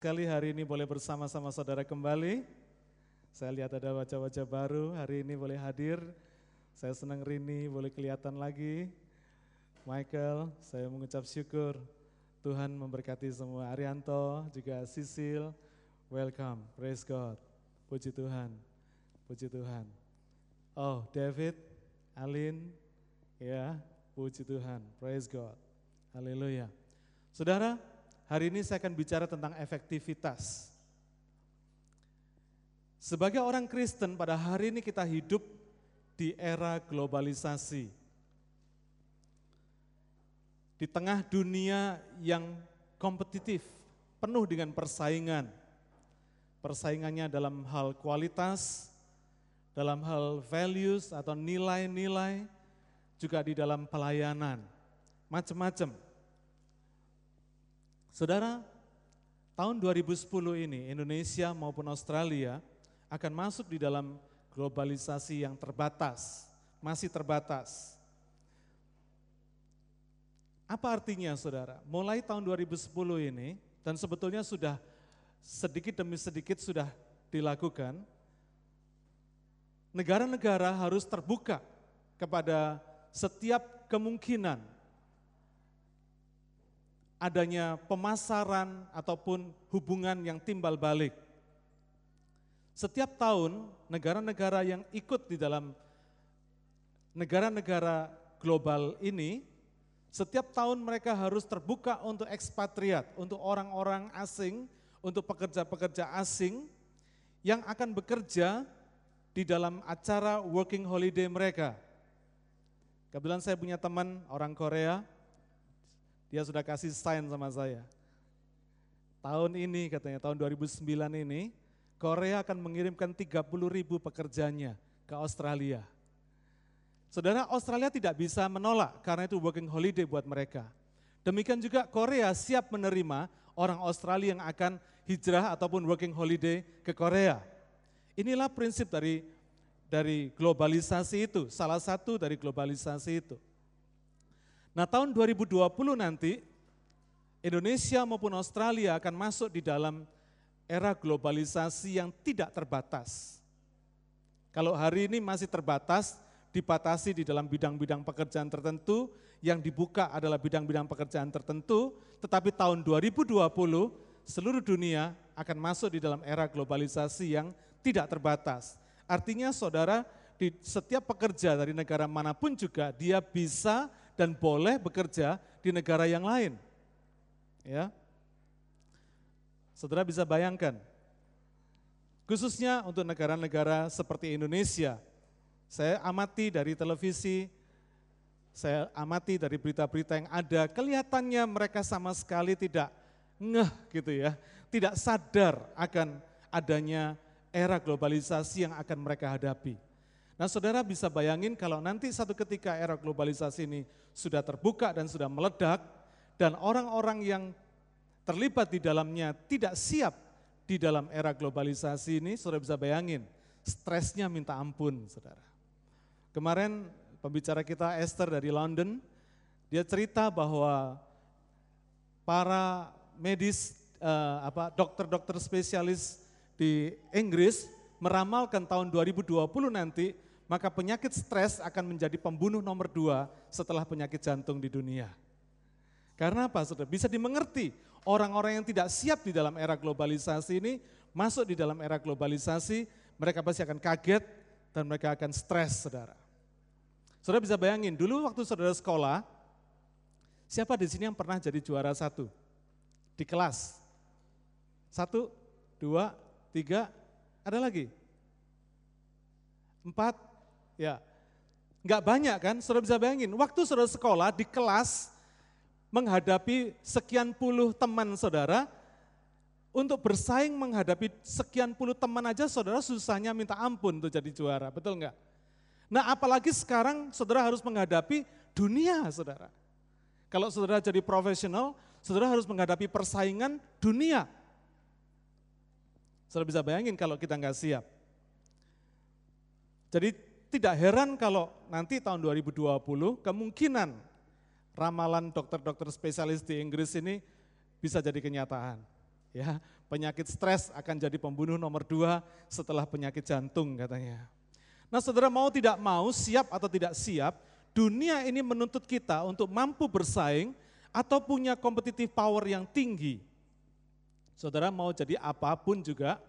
Kali hari ini boleh bersama-sama saudara kembali. Saya lihat ada wajah-wajah baru hari ini boleh hadir. Saya senang Rini boleh kelihatan lagi. Michael, saya mengucap syukur Tuhan memberkati semua. Arianto, juga Sisil, welcome, praise God. Puji Tuhan, puji Tuhan. Oh, David, Alin, ya, puji Tuhan, praise God. Haleluya. Saudara, Hari ini saya akan bicara tentang efektivitas. Sebagai orang Kristen pada hari ini kita hidup di era globalisasi. Di tengah dunia yang kompetitif, penuh dengan persaingan. Persaingannya dalam hal kualitas, dalam hal values atau nilai-nilai, juga di dalam pelayanan. Macam-macam Saudara, tahun 2010 ini Indonesia maupun Australia akan masuk di dalam globalisasi yang terbatas, masih terbatas. Apa artinya saudara? Mulai tahun 2010 ini, dan sebetulnya sudah sedikit demi sedikit sudah dilakukan, negara-negara harus terbuka kepada setiap kemungkinan adanya pemasaran ataupun hubungan yang timbal balik. Setiap tahun negara-negara yang ikut di dalam negara-negara global ini, setiap tahun mereka harus terbuka untuk ekspatriat, untuk orang-orang asing, untuk pekerja-pekerja asing yang akan bekerja di dalam acara working holiday mereka. Kebetulan saya punya teman orang Korea, dia sudah kasih sign sama saya. Tahun ini katanya, tahun 2009 ini, Korea akan mengirimkan 30 ribu pekerjanya ke Australia. Saudara, Australia tidak bisa menolak karena itu working holiday buat mereka. Demikian juga Korea siap menerima orang Australia yang akan hijrah ataupun working holiday ke Korea. Inilah prinsip dari dari globalisasi itu, salah satu dari globalisasi itu. Nah tahun 2020 nanti Indonesia maupun Australia akan masuk di dalam era globalisasi yang tidak terbatas. Kalau hari ini masih terbatas, dibatasi di dalam bidang-bidang pekerjaan tertentu, yang dibuka adalah bidang-bidang pekerjaan tertentu, tetapi tahun 2020 seluruh dunia akan masuk di dalam era globalisasi yang tidak terbatas. Artinya saudara, di setiap pekerja dari negara mana pun juga dia bisa dan boleh bekerja di negara yang lain. Ya. Saudara bisa bayangkan, khususnya untuk negara-negara seperti Indonesia, saya amati dari televisi, saya amati dari berita-berita yang ada, kelihatannya mereka sama sekali tidak ngeh gitu ya, tidak sadar akan adanya era globalisasi yang akan mereka hadapi. Nah saudara bisa bayangin kalau nanti satu ketika era globalisasi ini sudah terbuka dan sudah meledak, dan orang-orang yang terlibat di dalamnya tidak siap di dalam era globalisasi ini, saudara bisa bayangin, stresnya minta ampun saudara. Kemarin pembicara kita Esther dari London, dia cerita bahwa para medis, eh, apa dokter-dokter spesialis di Inggris meramalkan tahun 2020 nanti maka penyakit stres akan menjadi pembunuh nomor dua setelah penyakit jantung di dunia. Karena apa saudara? Bisa dimengerti orang-orang yang tidak siap di dalam era globalisasi ini masuk di dalam era globalisasi, mereka pasti akan kaget dan mereka akan stres saudara. Saudara bisa bayangin, dulu waktu saudara sekolah, siapa di sini yang pernah jadi juara satu? Di kelas? Satu, dua, tiga, ada lagi? Empat, Ya, nggak banyak kan, saudara bisa bayangin, waktu saudara sekolah di kelas menghadapi sekian puluh teman saudara, untuk bersaing menghadapi sekian puluh teman aja saudara susahnya minta ampun untuk jadi juara, betul nggak? Nah apalagi sekarang saudara harus menghadapi dunia saudara. Kalau saudara jadi profesional, saudara harus menghadapi persaingan dunia. Saudara bisa bayangin kalau kita nggak siap. Jadi tidak heran kalau nanti tahun 2020 kemungkinan ramalan dokter-dokter spesialis di Inggris ini bisa jadi kenyataan. Ya, Penyakit stres akan jadi pembunuh nomor dua setelah penyakit jantung katanya. Nah saudara mau tidak mau, siap atau tidak siap, dunia ini menuntut kita untuk mampu bersaing atau punya competitive power yang tinggi. Saudara mau jadi apa pun juga,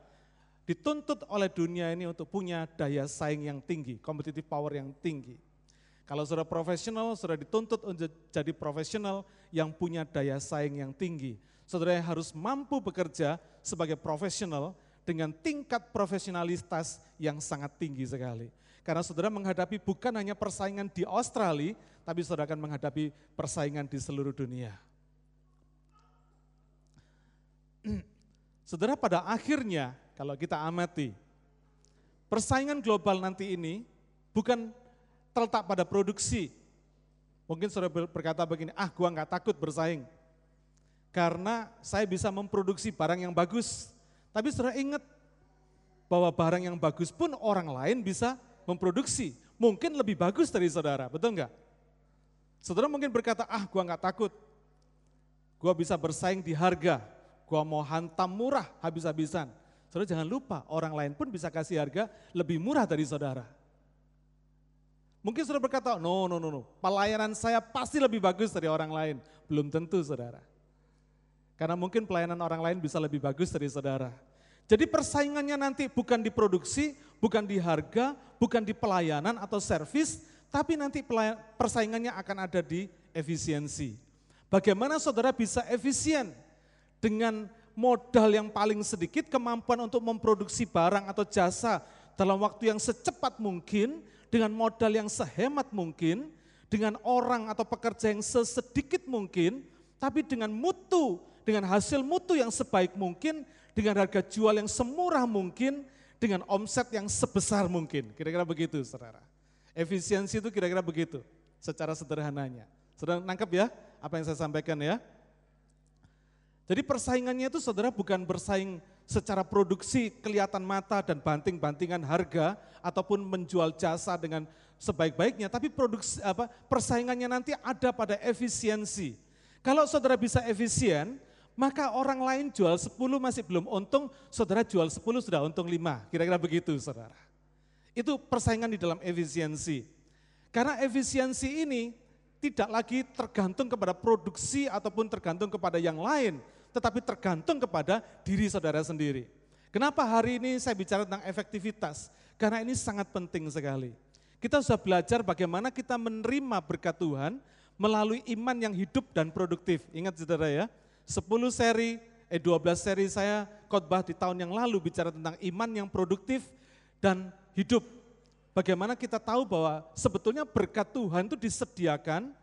dituntut oleh dunia ini untuk punya daya saing yang tinggi, competitive power yang tinggi. Kalau saudara profesional, saudara dituntut untuk jadi profesional yang punya daya saing yang tinggi saudara harus mampu bekerja sebagai profesional dengan tingkat profesionalitas yang sangat tinggi sekali. Karena saudara menghadapi bukan hanya persaingan di Australia, tapi saudara akan menghadapi persaingan di seluruh dunia. Saudara pada akhirnya kalau kita amati, persaingan global nanti ini bukan terletak pada produksi. Mungkin saudara berkata begini, ah gua nggak takut bersaing karena saya bisa memproduksi barang yang bagus. Tapi saudara ingat bahwa barang yang bagus pun orang lain bisa memproduksi. Mungkin lebih bagus dari saudara, betul enggak? Saudara mungkin berkata, ah gua nggak takut. Gua bisa bersaing di harga, gua mau hantam murah habis-habisan. Saudara jangan lupa, orang lain pun bisa kasih harga lebih murah dari saudara. Mungkin saudara berkata, no, no, no, no, pelayanan saya pasti lebih bagus dari orang lain. Belum tentu saudara. Karena mungkin pelayanan orang lain bisa lebih bagus dari saudara. Jadi persaingannya nanti bukan di produksi, bukan di harga, bukan di pelayanan atau servis, tapi nanti persaingannya akan ada di efisiensi. Bagaimana saudara bisa efisien dengan modal yang paling sedikit, kemampuan untuk memproduksi barang atau jasa dalam waktu yang secepat mungkin, dengan modal yang sehemat mungkin, dengan orang atau pekerja yang sesedikit mungkin, tapi dengan mutu dengan hasil mutu yang sebaik mungkin, dengan harga jual yang semurah mungkin, dengan omset yang sebesar mungkin. Kira-kira begitu, saudara. Efisiensi itu kira-kira begitu, secara sederhananya. Saudara nangkep ya apa yang saya sampaikan ya? Jadi persaingannya itu saudara bukan bersaing secara produksi kelihatan mata dan banting-bantingan harga ataupun menjual jasa dengan sebaik-baiknya, tapi produksi apa persaingannya nanti ada pada efisiensi. Kalau saudara bisa efisien, maka orang lain jual 10 masih belum untung, saudara jual 10 sudah untung 5. Kira-kira begitu saudara. Itu persaingan di dalam efisiensi. Karena efisiensi ini tidak lagi tergantung kepada produksi ataupun tergantung kepada yang lain, tetapi tergantung kepada diri saudara sendiri. Kenapa hari ini saya bicara tentang efektivitas? Karena ini sangat penting sekali. Kita sudah belajar bagaimana kita menerima berkat Tuhan melalui iman yang hidup dan produktif. Ingat saudara ya, 10 seri, eh 12 seri saya khotbah di tahun yang lalu bicara tentang iman yang produktif dan hidup. Bagaimana kita tahu bahwa sebetulnya berkat Tuhan itu disediakan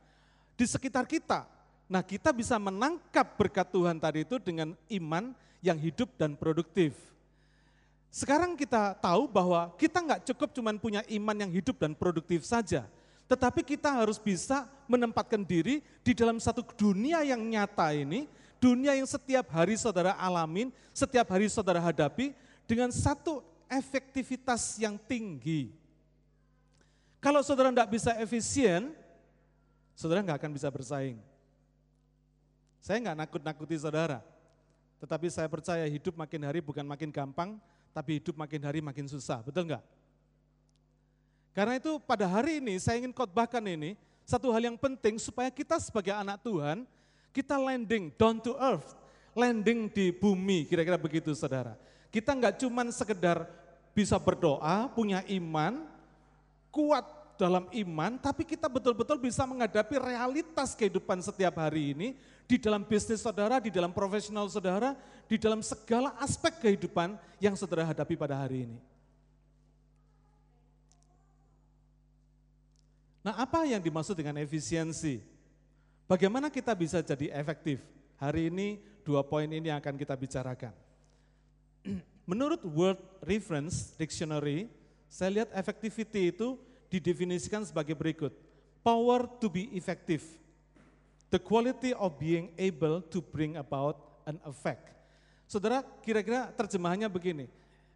di sekitar kita. Nah kita bisa menangkap berkat Tuhan tadi itu dengan iman yang hidup dan produktif. Sekarang kita tahu bahwa kita nggak cukup cuma punya iman yang hidup dan produktif saja. Tetapi kita harus bisa menempatkan diri di dalam satu dunia yang nyata ini dunia yang setiap hari saudara alamin, setiap hari saudara hadapi dengan satu efektivitas yang tinggi. Kalau saudara tidak bisa efisien, saudara nggak akan bisa bersaing. Saya nggak nakut-nakuti saudara, tetapi saya percaya hidup makin hari bukan makin gampang, tapi hidup makin hari makin susah, betul nggak? Karena itu pada hari ini saya ingin khotbahkan ini, satu hal yang penting supaya kita sebagai anak Tuhan, kita landing down to earth, landing di bumi, kira-kira begitu saudara. Kita nggak cuman sekedar bisa berdoa, punya iman, kuat dalam iman, tapi kita betul-betul bisa menghadapi realitas kehidupan setiap hari ini di dalam bisnis saudara, di dalam profesional saudara, di dalam segala aspek kehidupan yang saudara hadapi pada hari ini. Nah, apa yang dimaksud dengan efisiensi? Bagaimana kita bisa jadi efektif? Hari ini dua poin ini akan kita bicarakan. Menurut World Reference Dictionary, saya lihat effectivity itu didefinisikan sebagai berikut. Power to be effective. The quality of being able to bring about an effect. Saudara, kira-kira terjemahannya begini.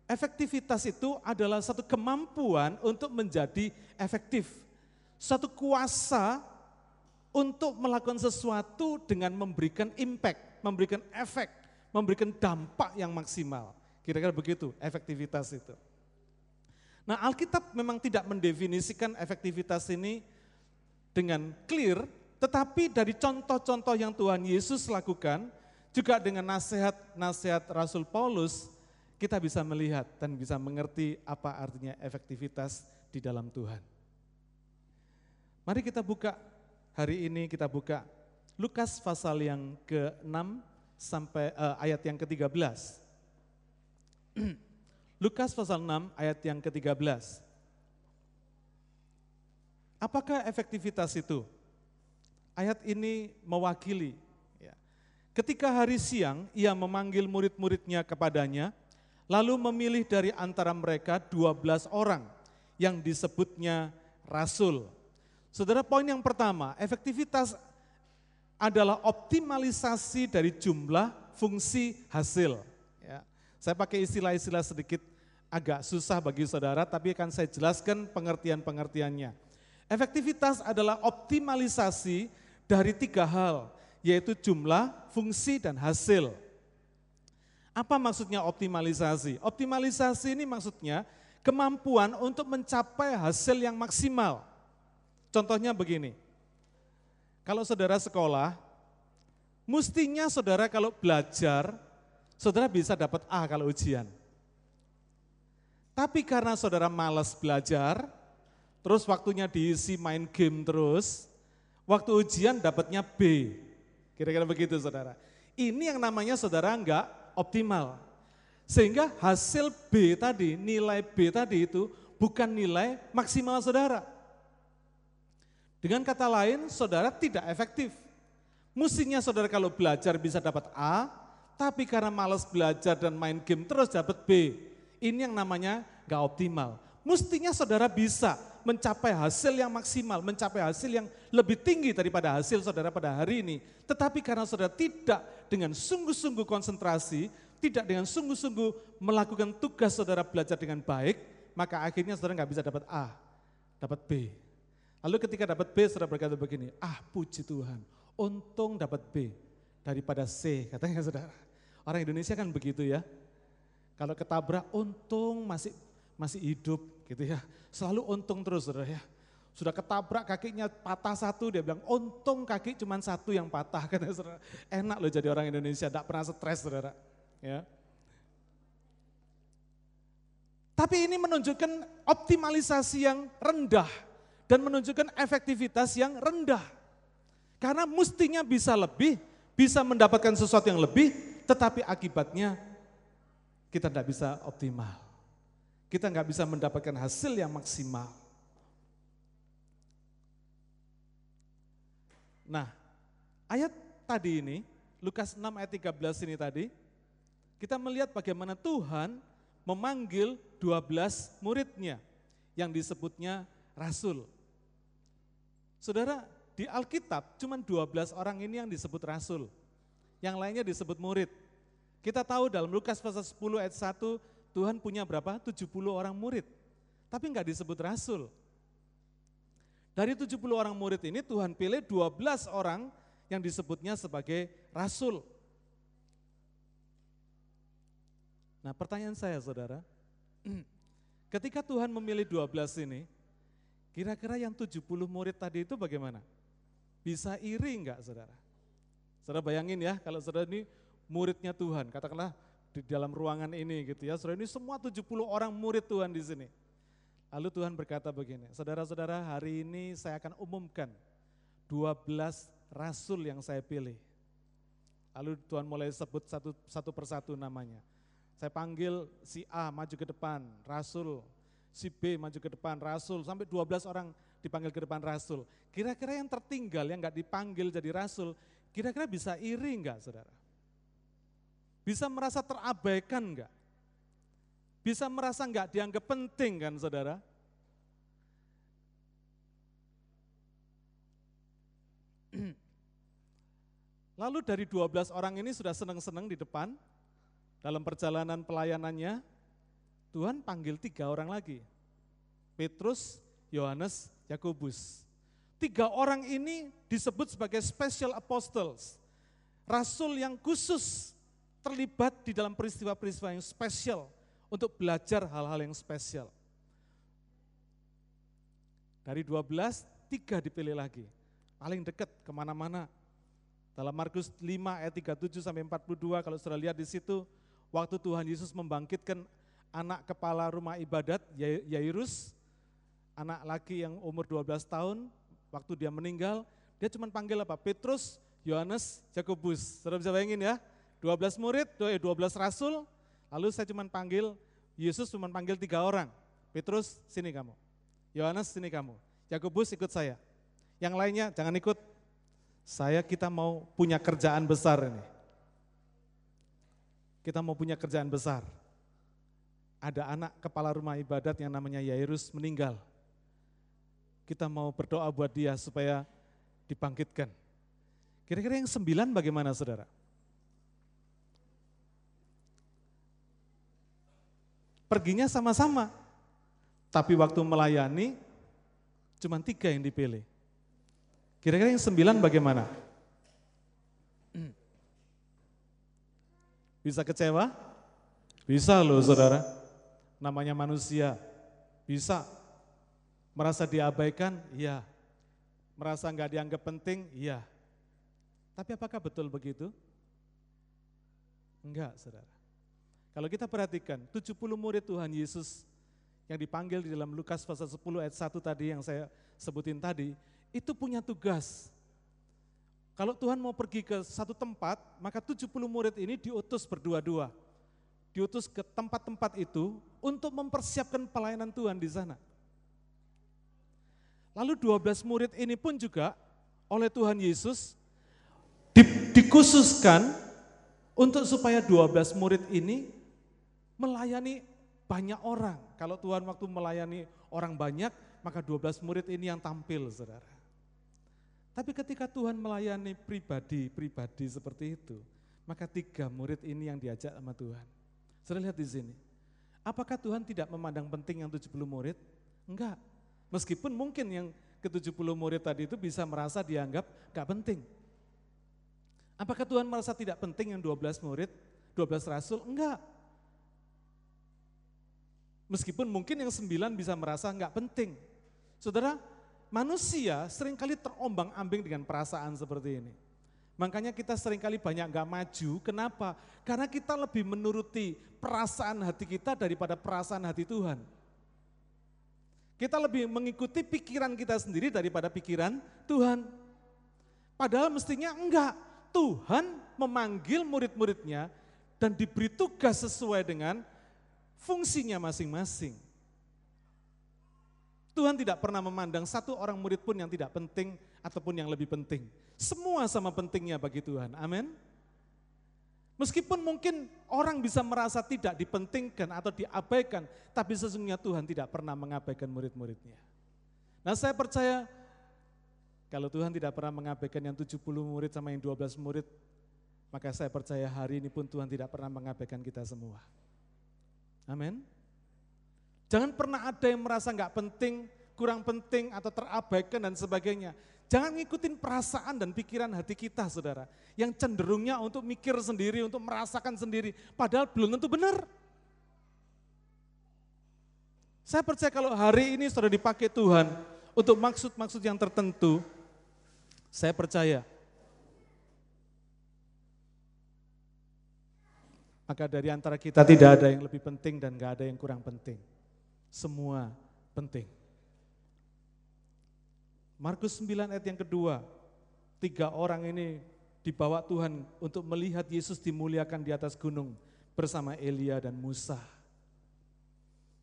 Efektivitas itu adalah satu kemampuan untuk menjadi efektif. Satu kuasa untuk melakukan sesuatu dengan memberikan impact, memberikan efek, memberikan dampak yang maksimal. Kira-kira begitu efektivitas itu. Nah Alkitab memang tidak mendefinisikan efektivitas ini dengan clear, tetapi dari contoh-contoh yang Tuhan Yesus lakukan, juga dengan nasihat-nasihat Rasul Paulus, kita bisa melihat dan bisa mengerti apa artinya efektivitas di dalam Tuhan. Mari kita buka hari ini kita buka Lukas pasal yang ke-6 sampai uh, ayat yang ke-13. Lukas pasal 6 ayat yang ke-13. Apakah efektivitas itu? Ayat ini mewakili. Ya. Ketika hari siang, ia memanggil murid-muridnya kepadanya, lalu memilih dari antara mereka 12 orang yang disebutnya rasul. Saudara, poin yang pertama, efektivitas adalah optimalisasi dari jumlah fungsi hasil. Ya. Saya pakai istilah-istilah sedikit agak susah bagi saudara, tapi akan saya jelaskan pengertian-pengertiannya. Efektivitas adalah optimalisasi dari tiga hal, yaitu jumlah, fungsi, dan hasil. Apa maksudnya optimalisasi? Optimalisasi ini maksudnya kemampuan untuk mencapai hasil yang maksimal. Contohnya begini, kalau saudara sekolah, mestinya saudara kalau belajar, saudara bisa dapat A kalau ujian. Tapi karena saudara malas belajar, terus waktunya diisi main game terus, waktu ujian dapatnya B. Kira-kira begitu saudara. Ini yang namanya saudara enggak optimal. Sehingga hasil B tadi, nilai B tadi itu bukan nilai maksimal saudara. Dengan kata lain, saudara tidak efektif. Mestinya saudara kalau belajar bisa dapat A, tapi karena malas belajar dan main game terus dapat B. Ini yang namanya gak optimal. Mestinya saudara bisa mencapai hasil yang maksimal, mencapai hasil yang lebih tinggi daripada hasil saudara pada hari ini. Tetapi karena saudara tidak dengan sungguh-sungguh konsentrasi, tidak dengan sungguh-sungguh melakukan tugas saudara belajar dengan baik, maka akhirnya saudara nggak bisa dapat A, dapat B. Lalu ketika dapat B, saudara berkata begini, ah puji Tuhan, untung dapat B daripada C, katanya saudara. Orang Indonesia kan begitu ya, kalau ketabrak untung masih masih hidup gitu ya. Selalu untung terus saudara ya. Sudah ketabrak kakinya patah satu, dia bilang untung kaki cuma satu yang patah. Kata saudara. Enak loh jadi orang Indonesia, tidak pernah stres saudara. Ya. Tapi ini menunjukkan optimalisasi yang rendah dan menunjukkan efektivitas yang rendah. Karena mestinya bisa lebih, bisa mendapatkan sesuatu yang lebih, tetapi akibatnya kita tidak bisa optimal. Kita nggak bisa mendapatkan hasil yang maksimal. Nah, ayat tadi ini, Lukas 6 ayat 13 ini tadi, kita melihat bagaimana Tuhan memanggil 12 muridnya yang disebutnya rasul. Saudara, di Alkitab cuma 12 orang ini yang disebut rasul. Yang lainnya disebut murid. Kita tahu dalam Lukas pasal 10 ayat 1, Tuhan punya berapa? 70 orang murid. Tapi enggak disebut rasul. Dari 70 orang murid ini Tuhan pilih 12 orang yang disebutnya sebagai rasul. Nah pertanyaan saya saudara, ketika Tuhan memilih 12 ini, kira-kira yang 70 murid tadi itu bagaimana? Bisa iri enggak saudara? Saudara bayangin ya, kalau saudara ini muridnya Tuhan, katakanlah di dalam ruangan ini gitu ya. Saudara ini semua 70 orang murid Tuhan di sini. Lalu Tuhan berkata begini, saudara-saudara hari ini saya akan umumkan 12 rasul yang saya pilih. Lalu Tuhan mulai sebut satu, satu persatu namanya. Saya panggil si A maju ke depan, rasul. Si B maju ke depan, rasul. Sampai 12 orang dipanggil ke depan rasul. Kira-kira yang tertinggal, yang nggak dipanggil jadi rasul, kira-kira bisa iri enggak saudara? Bisa merasa terabaikan enggak? Bisa merasa enggak dianggap penting kan saudara? Lalu dari 12 orang ini sudah senang-senang di depan, dalam perjalanan pelayanannya, Tuhan panggil tiga orang lagi. Petrus, Yohanes, Yakobus. Tiga orang ini disebut sebagai special apostles. Rasul yang khusus terlibat di dalam peristiwa-peristiwa yang spesial untuk belajar hal-hal yang spesial. Dari 12, tiga dipilih lagi. Paling dekat ke mana-mana. Dalam Markus 5 ayat 37 sampai 42 kalau sudah lihat di situ, waktu Tuhan Yesus membangkitkan anak kepala rumah ibadat Yairus, anak laki yang umur 12 tahun, waktu dia meninggal, dia cuma panggil apa? Petrus, Yohanes, Yakobus. Sudah bisa bayangin ya? 12 murid, 12 eh, rasul, lalu saya cuma panggil, Yesus cuma panggil tiga orang. Petrus, sini kamu. Yohanes, sini kamu. Yakobus ikut saya. Yang lainnya jangan ikut. Saya kita mau punya kerjaan besar ini. Kita mau punya kerjaan besar. Ada anak kepala rumah ibadat yang namanya Yairus meninggal. Kita mau berdoa buat dia supaya dibangkitkan. Kira-kira yang sembilan bagaimana saudara? Perginya sama-sama, tapi waktu melayani cuma tiga yang dipilih. Kira-kira yang sembilan bagaimana? Bisa kecewa? Bisa loh saudara. Namanya manusia. Bisa. Merasa diabaikan? Iya. Merasa nggak dianggap penting? Iya. Tapi apakah betul begitu? Enggak, saudara. Kalau kita perhatikan, 70 murid Tuhan Yesus yang dipanggil di dalam Lukas pasal 10 ayat 1 tadi yang saya sebutin tadi, itu punya tugas. Kalau Tuhan mau pergi ke satu tempat, maka 70 murid ini diutus berdua-dua. Diutus ke tempat-tempat itu untuk mempersiapkan pelayanan Tuhan di sana. Lalu 12 murid ini pun juga oleh Tuhan Yesus di, dikhususkan untuk supaya 12 murid ini melayani banyak orang. Kalau Tuhan waktu melayani orang banyak, maka 12 murid ini yang tampil, saudara. Tapi ketika Tuhan melayani pribadi-pribadi seperti itu, maka tiga murid ini yang diajak sama Tuhan. Saudara lihat di sini. Apakah Tuhan tidak memandang penting yang 70 murid? Enggak. Meskipun mungkin yang ke-70 murid tadi itu bisa merasa dianggap gak penting. Apakah Tuhan merasa tidak penting yang 12 murid, 12 rasul? Enggak. Meskipun mungkin yang sembilan bisa merasa nggak penting. Saudara, manusia sering kali terombang ambing dengan perasaan seperti ini. Makanya kita sering kali banyak nggak maju. Kenapa? Karena kita lebih menuruti perasaan hati kita daripada perasaan hati Tuhan. Kita lebih mengikuti pikiran kita sendiri daripada pikiran Tuhan. Padahal mestinya enggak. Tuhan memanggil murid-muridnya dan diberi tugas sesuai dengan fungsinya masing-masing. Tuhan tidak pernah memandang satu orang murid pun yang tidak penting ataupun yang lebih penting. Semua sama pentingnya bagi Tuhan. Amin. Meskipun mungkin orang bisa merasa tidak dipentingkan atau diabaikan, tapi sesungguhnya Tuhan tidak pernah mengabaikan murid-muridnya. Nah saya percaya kalau Tuhan tidak pernah mengabaikan yang 70 murid sama yang 12 murid, maka saya percaya hari ini pun Tuhan tidak pernah mengabaikan kita semua. Amin. Jangan pernah ada yang merasa nggak penting, kurang penting atau terabaikan dan sebagainya. Jangan ngikutin perasaan dan pikiran hati kita saudara. Yang cenderungnya untuk mikir sendiri, untuk merasakan sendiri. Padahal belum tentu benar. Saya percaya kalau hari ini sudah dipakai Tuhan untuk maksud-maksud yang tertentu, saya percaya Maka dari antara kita tidak ada yang lebih penting dan gak ada yang kurang penting. Semua penting. Markus 9 ayat yang kedua, tiga orang ini dibawa Tuhan untuk melihat Yesus dimuliakan di atas gunung bersama Elia dan Musa.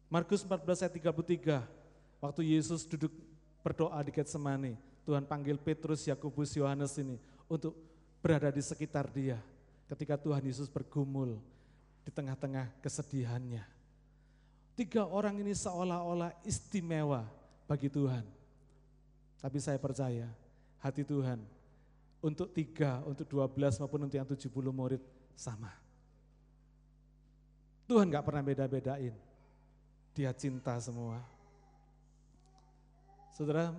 Markus 14 ayat 33, waktu Yesus duduk berdoa di Getsemani, Tuhan panggil Petrus, Yakobus, Yohanes ini untuk berada di sekitar dia. Ketika Tuhan Yesus bergumul, di tengah-tengah kesedihannya. Tiga orang ini seolah-olah istimewa bagi Tuhan. Tapi saya percaya hati Tuhan untuk tiga, untuk dua belas maupun untuk yang tujuh puluh murid sama. Tuhan gak pernah beda-bedain. Dia cinta semua. Saudara,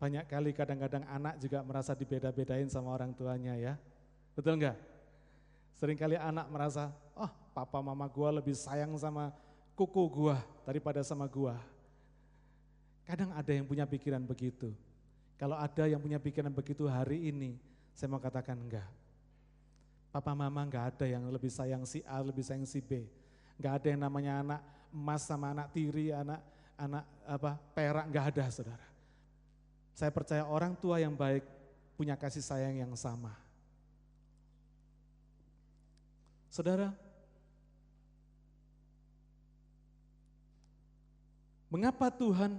banyak kali kadang-kadang anak juga merasa dibeda-bedain sama orang tuanya ya. Betul enggak? Seringkali anak merasa, oh papa mama gua lebih sayang sama kuku gua daripada sama gua. Kadang ada yang punya pikiran begitu. Kalau ada yang punya pikiran begitu hari ini, saya mau katakan enggak. Papa mama enggak ada yang lebih sayang si A, lebih sayang si B. Enggak ada yang namanya anak emas sama anak tiri, anak anak apa perak enggak ada, Saudara. Saya percaya orang tua yang baik punya kasih sayang yang sama. Saudara, mengapa Tuhan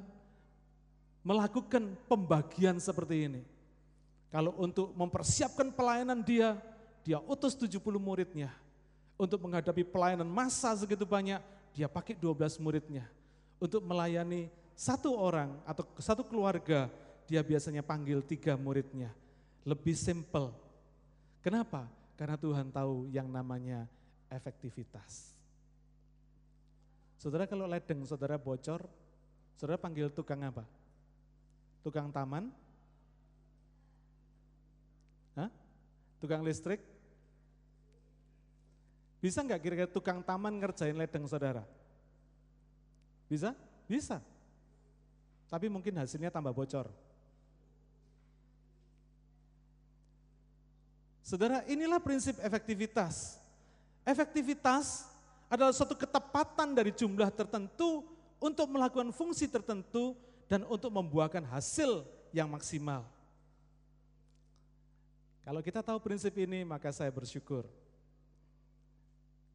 melakukan pembagian seperti ini? Kalau untuk mempersiapkan pelayanan dia, dia utus 70 muridnya. Untuk menghadapi pelayanan masa segitu banyak, dia pakai 12 muridnya. Untuk melayani satu orang atau satu keluarga, dia biasanya panggil tiga muridnya. Lebih simple. Kenapa? Karena Tuhan tahu yang namanya efektivitas. Saudara kalau ledeng saudara bocor, saudara panggil tukang apa? Tukang taman? Hah? Tukang listrik? Bisa nggak kira-kira tukang taman ngerjain ledeng saudara? Bisa? Bisa. Tapi mungkin hasilnya tambah bocor. Saudara, inilah prinsip efektivitas. Efektivitas adalah suatu ketepatan dari jumlah tertentu untuk melakukan fungsi tertentu dan untuk membuahkan hasil yang maksimal. Kalau kita tahu prinsip ini, maka saya bersyukur.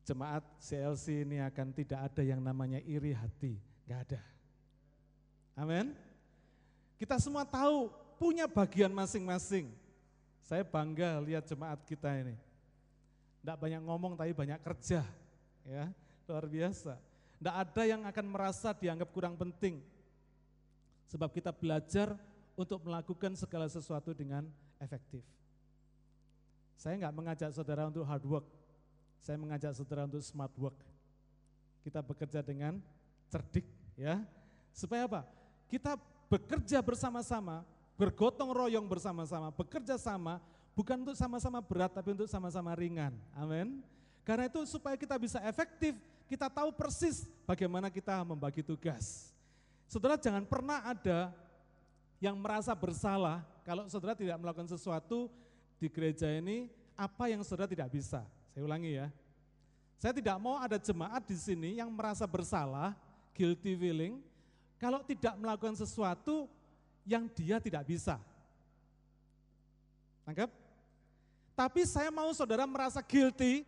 Jemaat CLC ini akan tidak ada yang namanya iri hati, Gak ada. Amin. Kita semua tahu punya bagian masing-masing. Saya bangga lihat jemaat kita ini. Tidak banyak ngomong tapi banyak kerja. ya Luar biasa. Tidak ada yang akan merasa dianggap kurang penting. Sebab kita belajar untuk melakukan segala sesuatu dengan efektif. Saya nggak mengajak saudara untuk hard work, saya mengajak saudara untuk smart work. Kita bekerja dengan cerdik, ya. Supaya apa? Kita bekerja bersama-sama bergotong royong bersama-sama, bekerja sama, bukan untuk sama-sama berat, tapi untuk sama-sama ringan. Amin. Karena itu supaya kita bisa efektif, kita tahu persis bagaimana kita membagi tugas. Saudara jangan pernah ada yang merasa bersalah kalau saudara tidak melakukan sesuatu di gereja ini, apa yang saudara tidak bisa. Saya ulangi ya. Saya tidak mau ada jemaat di sini yang merasa bersalah, guilty feeling, kalau tidak melakukan sesuatu yang dia tidak bisa. Tangkap? Tapi saya mau saudara merasa guilty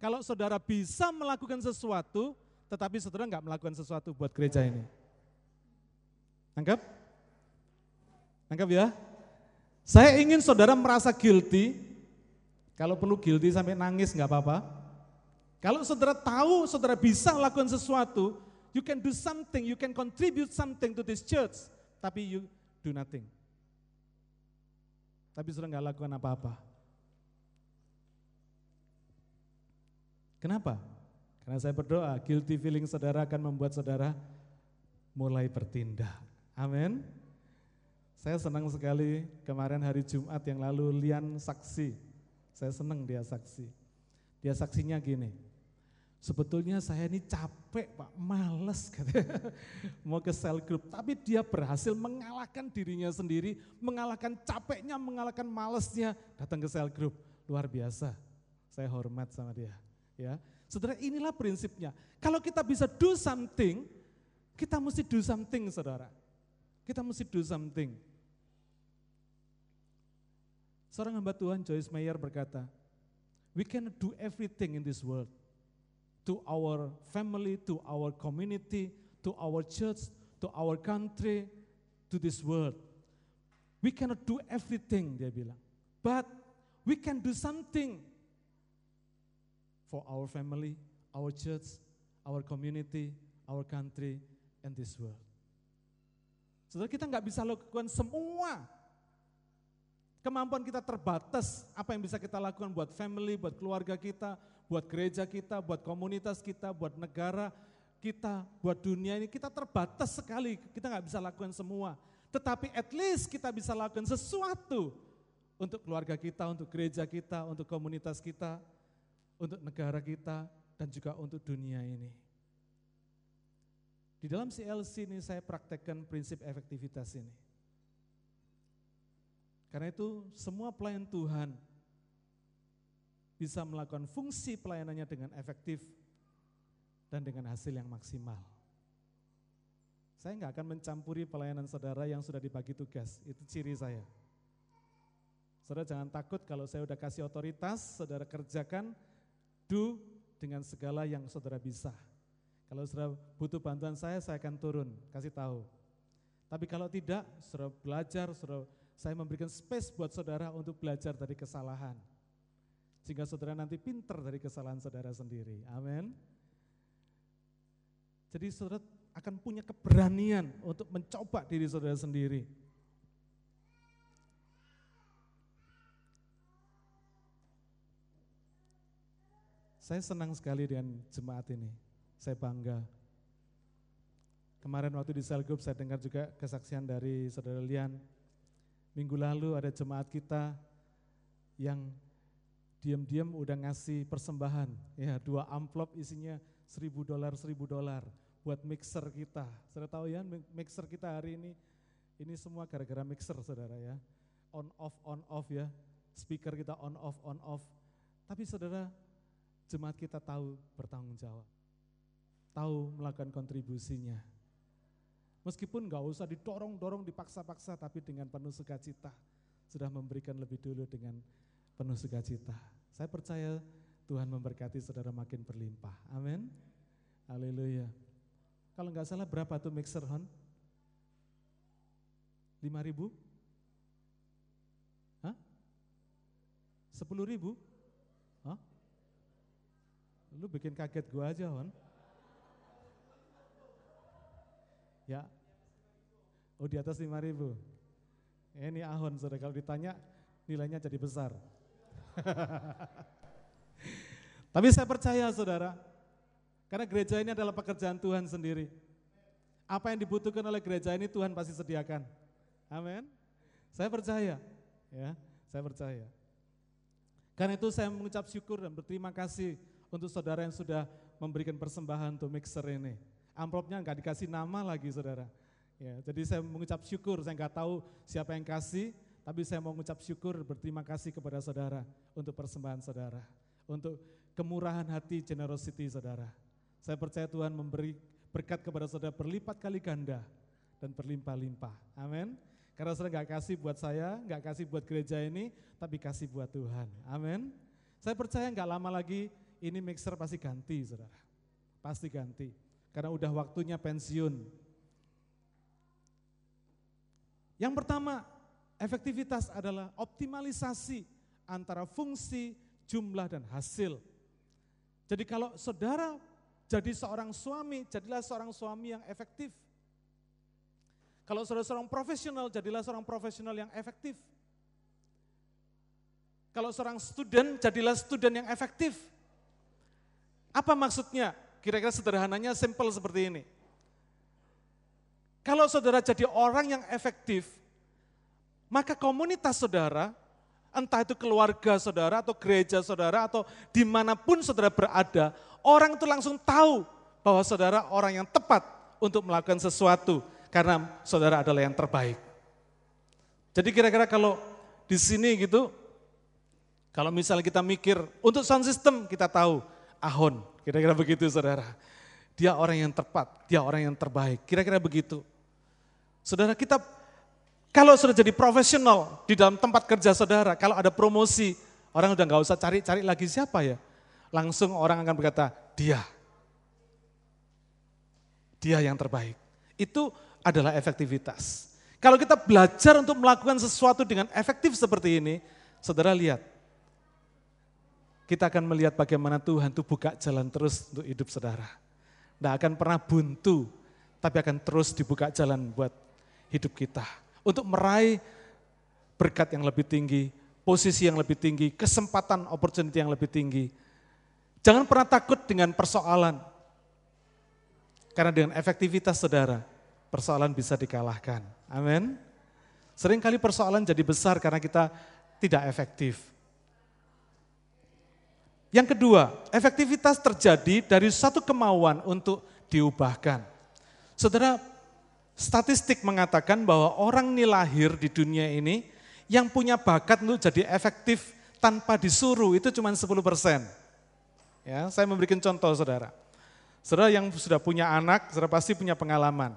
kalau saudara bisa melakukan sesuatu, tetapi saudara nggak melakukan sesuatu buat gereja ini. Tangkap? Tangkap ya? Saya ingin saudara merasa guilty, kalau perlu guilty sampai nangis nggak apa-apa. Kalau saudara tahu saudara bisa lakukan sesuatu, you can do something, you can contribute something to this church, tapi you do nothing. Tapi sudah nggak lakukan apa-apa. Kenapa? Karena saya berdoa, guilty feeling saudara akan membuat saudara mulai bertindak. Amin. Saya senang sekali kemarin hari Jumat yang lalu Lian saksi. Saya senang dia saksi. Dia saksinya gini, Sebetulnya saya ini capek pak, males katanya. mau ke sel group. Tapi dia berhasil mengalahkan dirinya sendiri, mengalahkan capeknya, mengalahkan malesnya, datang ke sel group. Luar biasa, saya hormat sama dia. Ya, Saudara inilah prinsipnya. Kalau kita bisa do something, kita mesti do something saudara. Kita mesti do something. Seorang hamba Tuhan Joyce Meyer berkata, we cannot do everything in this world to our family, to our community, to our church, to our country, to this world. We cannot do everything, dia bilang. But we can do something for our family, our church, our community, our country, and this world. Saudara kita nggak bisa lakukan semua. Kemampuan kita terbatas, apa yang bisa kita lakukan buat family, buat keluarga kita, buat gereja kita, buat komunitas kita, buat negara kita, buat dunia ini, kita terbatas sekali, kita nggak bisa lakukan semua. Tetapi at least kita bisa lakukan sesuatu untuk keluarga kita, untuk gereja kita, untuk komunitas kita, untuk negara kita, dan juga untuk dunia ini. Di dalam CLC ini saya praktekkan prinsip efektivitas ini. Karena itu semua pelayan Tuhan bisa melakukan fungsi pelayanannya dengan efektif dan dengan hasil yang maksimal. Saya nggak akan mencampuri pelayanan saudara yang sudah dibagi tugas, itu ciri saya. Saudara jangan takut kalau saya udah kasih otoritas, saudara kerjakan, do dengan segala yang saudara bisa. Kalau saudara butuh bantuan saya, saya akan turun, kasih tahu. Tapi kalau tidak, saudara belajar, saudara, saya memberikan space buat saudara untuk belajar dari kesalahan. Sehingga saudara nanti pinter dari kesalahan saudara sendiri. Amin. Jadi saudara akan punya keberanian untuk mencoba diri saudara sendiri. Saya senang sekali dengan jemaat ini. Saya bangga. Kemarin waktu di sel group saya dengar juga kesaksian dari saudara Lian. Minggu lalu ada jemaat kita yang diam-diam udah ngasih persembahan, ya dua amplop isinya seribu dolar, seribu dolar buat mixer kita. Saudara tahu ya mixer kita hari ini, ini semua gara-gara mixer saudara ya. On off, on off ya. Speaker kita on off, on off. Tapi saudara, jemaat kita tahu bertanggung jawab. Tahu melakukan kontribusinya. Meskipun nggak usah didorong-dorong, dipaksa-paksa, tapi dengan penuh sukacita. Sudah memberikan lebih dulu dengan penuh sukacita. Saya percaya Tuhan memberkati saudara makin berlimpah. Amin. Haleluya. Kalau nggak salah berapa tuh mixer Hon? 5 ribu? Hah? 10 ribu? Hah? Lu bikin kaget gua aja Hon. Ya. Oh di atas 5 ribu. Ini ahon saudara kalau ditanya nilainya jadi besar. Tapi saya percaya saudara, karena gereja ini adalah pekerjaan Tuhan sendiri. Apa yang dibutuhkan oleh gereja ini Tuhan pasti sediakan. Amin. Saya percaya, ya, saya percaya. Karena itu saya mengucap syukur dan berterima kasih untuk saudara yang sudah memberikan persembahan untuk mixer ini. Amplopnya nggak dikasih nama lagi saudara. Ya, jadi saya mengucap syukur, saya nggak tahu siapa yang kasih, tapi saya mau mengucap syukur, berterima kasih kepada saudara untuk persembahan saudara, untuk kemurahan hati, generosity saudara. Saya percaya Tuhan memberi berkat kepada saudara berlipat kali ganda dan berlimpah-limpah. Amin. Karena saudara nggak kasih buat saya, nggak kasih buat gereja ini, tapi kasih buat Tuhan. Amin. Saya percaya nggak lama lagi ini mixer pasti ganti, saudara. Pasti ganti. Karena udah waktunya pensiun. Yang pertama, efektivitas adalah optimalisasi antara fungsi, jumlah, dan hasil. Jadi kalau saudara jadi seorang suami, jadilah seorang suami yang efektif. Kalau saudara seorang profesional, jadilah seorang profesional yang efektif. Kalau seorang student, jadilah student yang efektif. Apa maksudnya? Kira-kira sederhananya simple seperti ini. Kalau saudara jadi orang yang efektif, maka komunitas saudara, entah itu keluarga saudara atau gereja saudara atau di mana pun saudara berada, orang itu langsung tahu bahwa saudara orang yang tepat untuk melakukan sesuatu karena saudara adalah yang terbaik. Jadi kira-kira kalau di sini gitu, kalau misalnya kita mikir untuk sound system kita tahu Ahon, kira-kira begitu saudara. Dia orang yang tepat, dia orang yang terbaik, kira-kira begitu. Saudara kita kalau sudah jadi profesional di dalam tempat kerja saudara, kalau ada promosi, orang udah nggak usah cari-cari lagi siapa ya langsung orang akan berkata, dia. Dia yang terbaik. Itu adalah efektivitas. Kalau kita belajar untuk melakukan sesuatu dengan efektif seperti ini, saudara lihat, kita akan melihat bagaimana Tuhan itu buka jalan terus untuk hidup saudara. Tidak akan pernah buntu, tapi akan terus dibuka jalan buat hidup kita. Untuk meraih berkat yang lebih tinggi, posisi yang lebih tinggi, kesempatan opportunity yang lebih tinggi, Jangan pernah takut dengan persoalan. Karena dengan efektivitas saudara, persoalan bisa dikalahkan. Amin. Seringkali persoalan jadi besar karena kita tidak efektif. Yang kedua, efektivitas terjadi dari satu kemauan untuk diubahkan. Saudara, statistik mengatakan bahwa orang ini lahir di dunia ini yang punya bakat untuk jadi efektif tanpa disuruh itu cuma 10 persen. Ya, saya memberikan contoh saudara. Saudara yang sudah punya anak, saudara pasti punya pengalaman.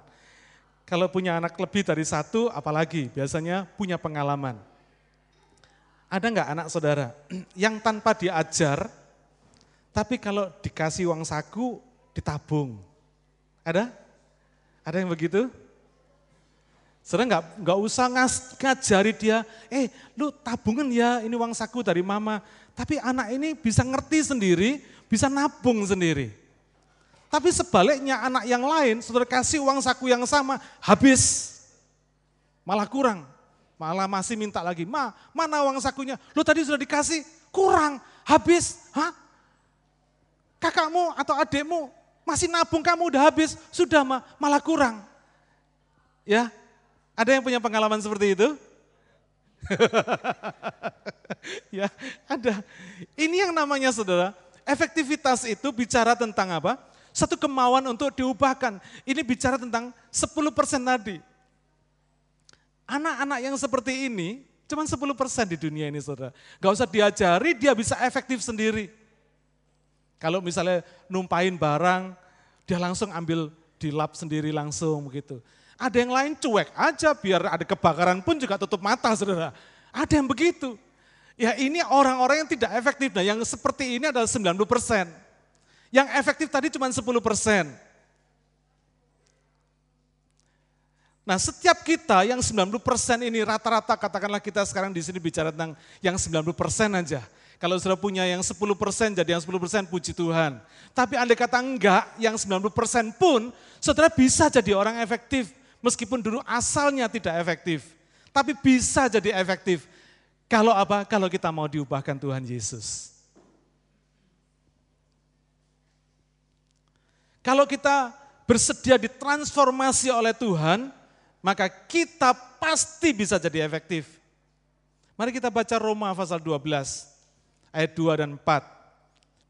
Kalau punya anak lebih dari satu, apalagi biasanya punya pengalaman. Ada nggak anak saudara yang tanpa diajar, tapi kalau dikasih uang saku, ditabung? Ada? Ada yang begitu? Saudara nggak nggak usah ngas, ngajari dia, eh lu tabungan ya ini uang saku dari mama. Tapi anak ini bisa ngerti sendiri, bisa nabung sendiri. Tapi sebaliknya anak yang lain, saudara kasih uang saku yang sama, habis. Malah kurang. Malah masih minta lagi, ma, mana uang sakunya? Lu tadi sudah dikasih, kurang, habis. Hah? Kakakmu atau adikmu masih nabung kamu udah habis, sudah ma, malah kurang. Ya, ada yang punya pengalaman seperti itu? ya, ada. Ini yang namanya saudara, efektivitas itu bicara tentang apa? Satu kemauan untuk diubahkan. Ini bicara tentang 10% tadi. Anak-anak yang seperti ini cuma 10% di dunia ini saudara. Gak usah diajari, dia bisa efektif sendiri. Kalau misalnya numpain barang, dia langsung ambil di lap sendiri langsung begitu. Ada yang lain cuek aja biar ada kebakaran pun juga tutup mata saudara. Ada yang begitu. Ya ini orang-orang yang tidak efektif. Nah yang seperti ini adalah 90%. Yang efektif tadi cuma 10%. Nah setiap kita yang 90% ini rata-rata katakanlah kita sekarang di sini bicara tentang yang 90% aja. Kalau sudah punya yang 10% jadi yang 10% puji Tuhan. Tapi andai kata enggak, yang 90% pun saudara bisa jadi orang efektif. Meskipun dulu asalnya tidak efektif. Tapi bisa jadi efektif. Kalau apa? Kalau kita mau diubahkan Tuhan Yesus. Kalau kita bersedia ditransformasi oleh Tuhan, maka kita pasti bisa jadi efektif. Mari kita baca Roma pasal 12 ayat 2 dan 4.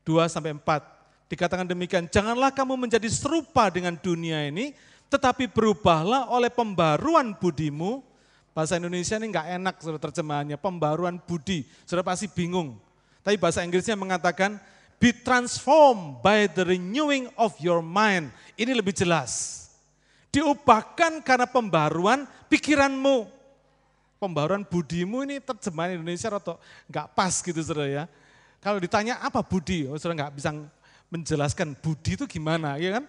2 sampai 4. Dikatakan demikian, janganlah kamu menjadi serupa dengan dunia ini, tetapi berubahlah oleh pembaruan budimu. Bahasa Indonesia ini enggak enak sudah terjemahannya, pembaruan budi. Sudah pasti bingung. Tapi bahasa Inggrisnya mengatakan, be transformed by the renewing of your mind. Ini lebih jelas diubahkan karena pembaruan pikiranmu. Pembaruan budimu ini terjemahan Indonesia atau nggak pas gitu saudara ya. Kalau ditanya apa budi, oh, saudara nggak bisa menjelaskan budi itu gimana, ya kan?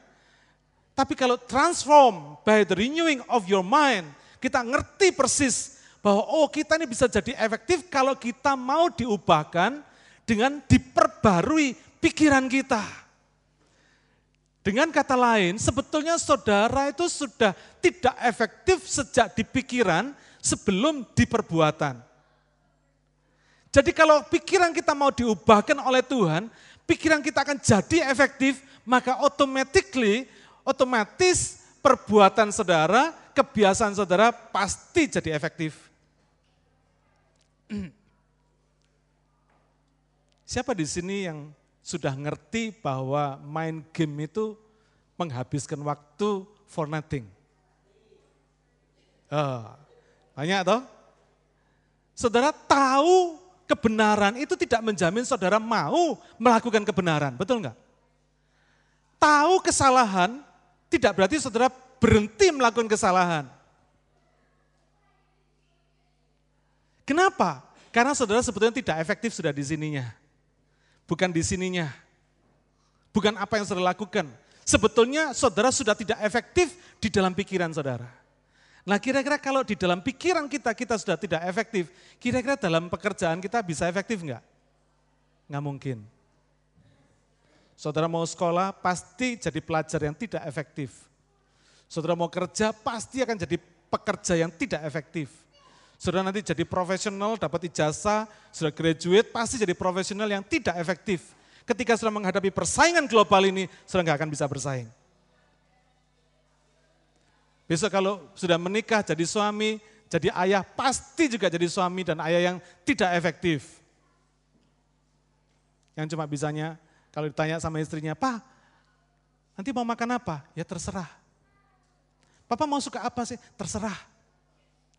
Tapi kalau transform by the renewing of your mind, kita ngerti persis bahwa oh kita ini bisa jadi efektif kalau kita mau diubahkan dengan diperbarui pikiran kita. Dengan kata lain, sebetulnya saudara itu sudah tidak efektif sejak di pikiran sebelum di perbuatan. Jadi kalau pikiran kita mau diubahkan oleh Tuhan, pikiran kita akan jadi efektif, maka automatically, otomatis perbuatan saudara, kebiasaan saudara pasti jadi efektif. Siapa di sini yang sudah ngerti bahwa main game itu menghabiskan waktu for nothing. Uh, banyak toh? Saudara tahu kebenaran itu tidak menjamin saudara mau melakukan kebenaran, betul enggak? Tahu kesalahan tidak berarti saudara berhenti melakukan kesalahan. Kenapa? Karena saudara sebetulnya tidak efektif sudah di sininya bukan di sininya. Bukan apa yang saudara lakukan. Sebetulnya saudara sudah tidak efektif di dalam pikiran saudara. Nah kira-kira kalau di dalam pikiran kita, kita sudah tidak efektif, kira-kira dalam pekerjaan kita bisa efektif enggak? Enggak mungkin. Saudara mau sekolah pasti jadi pelajar yang tidak efektif. Saudara mau kerja pasti akan jadi pekerja yang tidak efektif. Saudara nanti jadi profesional, dapat ijazah, sudah graduate, pasti jadi profesional yang tidak efektif. Ketika sudah menghadapi persaingan global ini, sudah nggak akan bisa bersaing. Besok kalau sudah menikah, jadi suami, jadi ayah, pasti juga jadi suami dan ayah yang tidak efektif. Yang cuma bisanya kalau ditanya sama istrinya, Pak, nanti mau makan apa? Ya terserah. Papa mau suka apa sih? Terserah.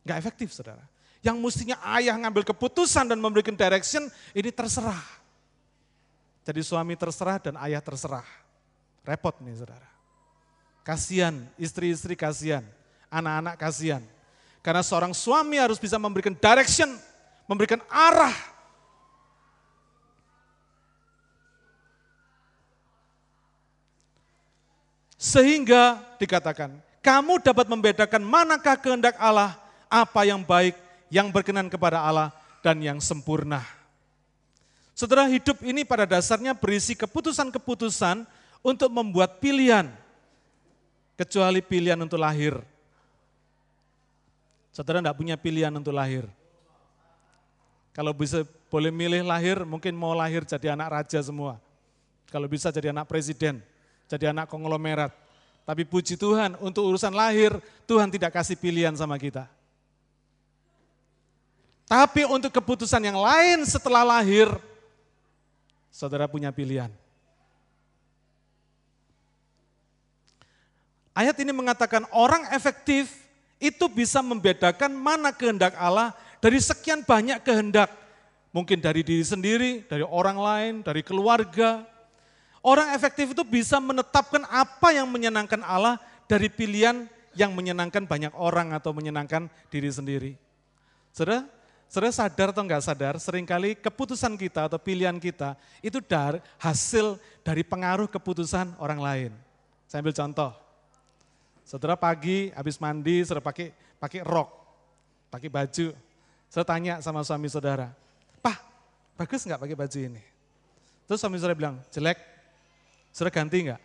Gak efektif saudara. Yang mestinya ayah ngambil keputusan dan memberikan direction, ini terserah. Jadi suami terserah dan ayah terserah. Repot nih saudara. Kasihan, istri-istri kasihan, anak-anak kasihan. Karena seorang suami harus bisa memberikan direction, memberikan arah. Sehingga dikatakan, kamu dapat membedakan manakah kehendak Allah, apa yang baik, yang berkenan kepada Allah, dan yang sempurna. Setelah hidup ini pada dasarnya berisi keputusan-keputusan untuk membuat pilihan, kecuali pilihan untuk lahir. Saudara tidak punya pilihan untuk lahir. Kalau bisa boleh milih lahir, mungkin mau lahir jadi anak raja semua. Kalau bisa jadi anak presiden, jadi anak konglomerat. Tapi puji Tuhan, untuk urusan lahir, Tuhan tidak kasih pilihan sama kita. Tapi untuk keputusan yang lain setelah lahir, saudara punya pilihan. Ayat ini mengatakan orang efektif itu bisa membedakan mana kehendak Allah dari sekian banyak kehendak. Mungkin dari diri sendiri, dari orang lain, dari keluarga. Orang efektif itu bisa menetapkan apa yang menyenangkan Allah dari pilihan yang menyenangkan banyak orang atau menyenangkan diri sendiri. Saudara, saudara sadar atau enggak sadar, sering kali keputusan kita atau pilihan kita itu dari hasil dari pengaruh keputusan orang lain. Saya ambil contoh. Saudara pagi habis mandi, saudara pakai pakai rok, pakai baju. Saya tanya sama suami saudara, Pak, bagus nggak pakai baju ini? Terus suami saudara bilang, jelek. Saudara ganti nggak?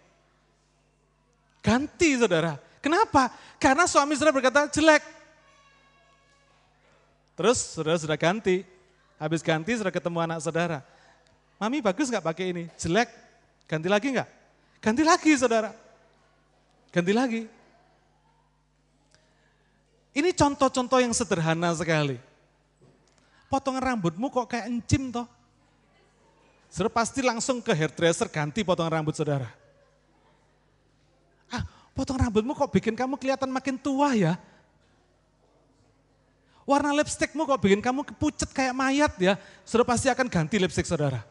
Ganti saudara. Kenapa? Karena suami saudara berkata jelek. Terus saudara sudah ganti. Habis ganti sudah ketemu anak saudara. Mami bagus nggak pakai ini? Jelek. Ganti lagi nggak? Ganti lagi saudara. Ganti lagi. Ini contoh-contoh yang sederhana sekali. Potongan rambutmu kok kayak encim toh? Saudara pasti langsung ke hairdresser ganti potongan rambut saudara. Ah, potong rambutmu kok bikin kamu kelihatan makin tua ya? Warna lipstikmu kok bikin kamu kepucet kayak mayat ya? Saudara pasti akan ganti lipstik saudara.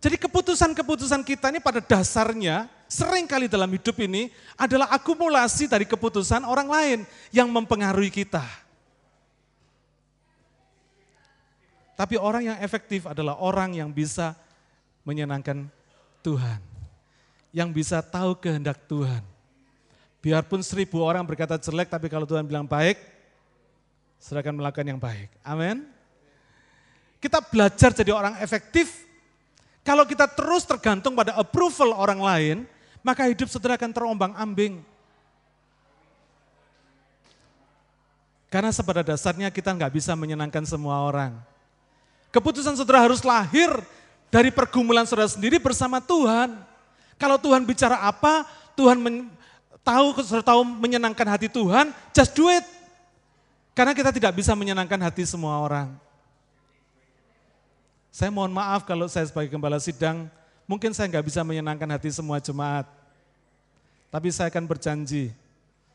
Jadi keputusan-keputusan kita ini pada dasarnya sering kali dalam hidup ini adalah akumulasi dari keputusan orang lain yang mempengaruhi kita. Tapi orang yang efektif adalah orang yang bisa menyenangkan Tuhan. Yang bisa tahu kehendak Tuhan. Biarpun seribu orang berkata jelek, tapi kalau Tuhan bilang baik, serahkan melakukan yang baik. Amin. Kita belajar jadi orang efektif. Kalau kita terus tergantung pada approval orang lain, maka hidup saudara akan terombang ambing. Karena pada dasarnya kita nggak bisa menyenangkan semua orang. Keputusan saudara harus lahir dari pergumulan saudara sendiri bersama Tuhan. Kalau Tuhan bicara apa, Tuhan men, tahu saudara tahu menyenangkan hati Tuhan, just do it. Karena kita tidak bisa menyenangkan hati semua orang. Saya mohon maaf kalau saya sebagai gembala sidang Mungkin saya nggak bisa menyenangkan hati semua jemaat. Tapi saya akan berjanji,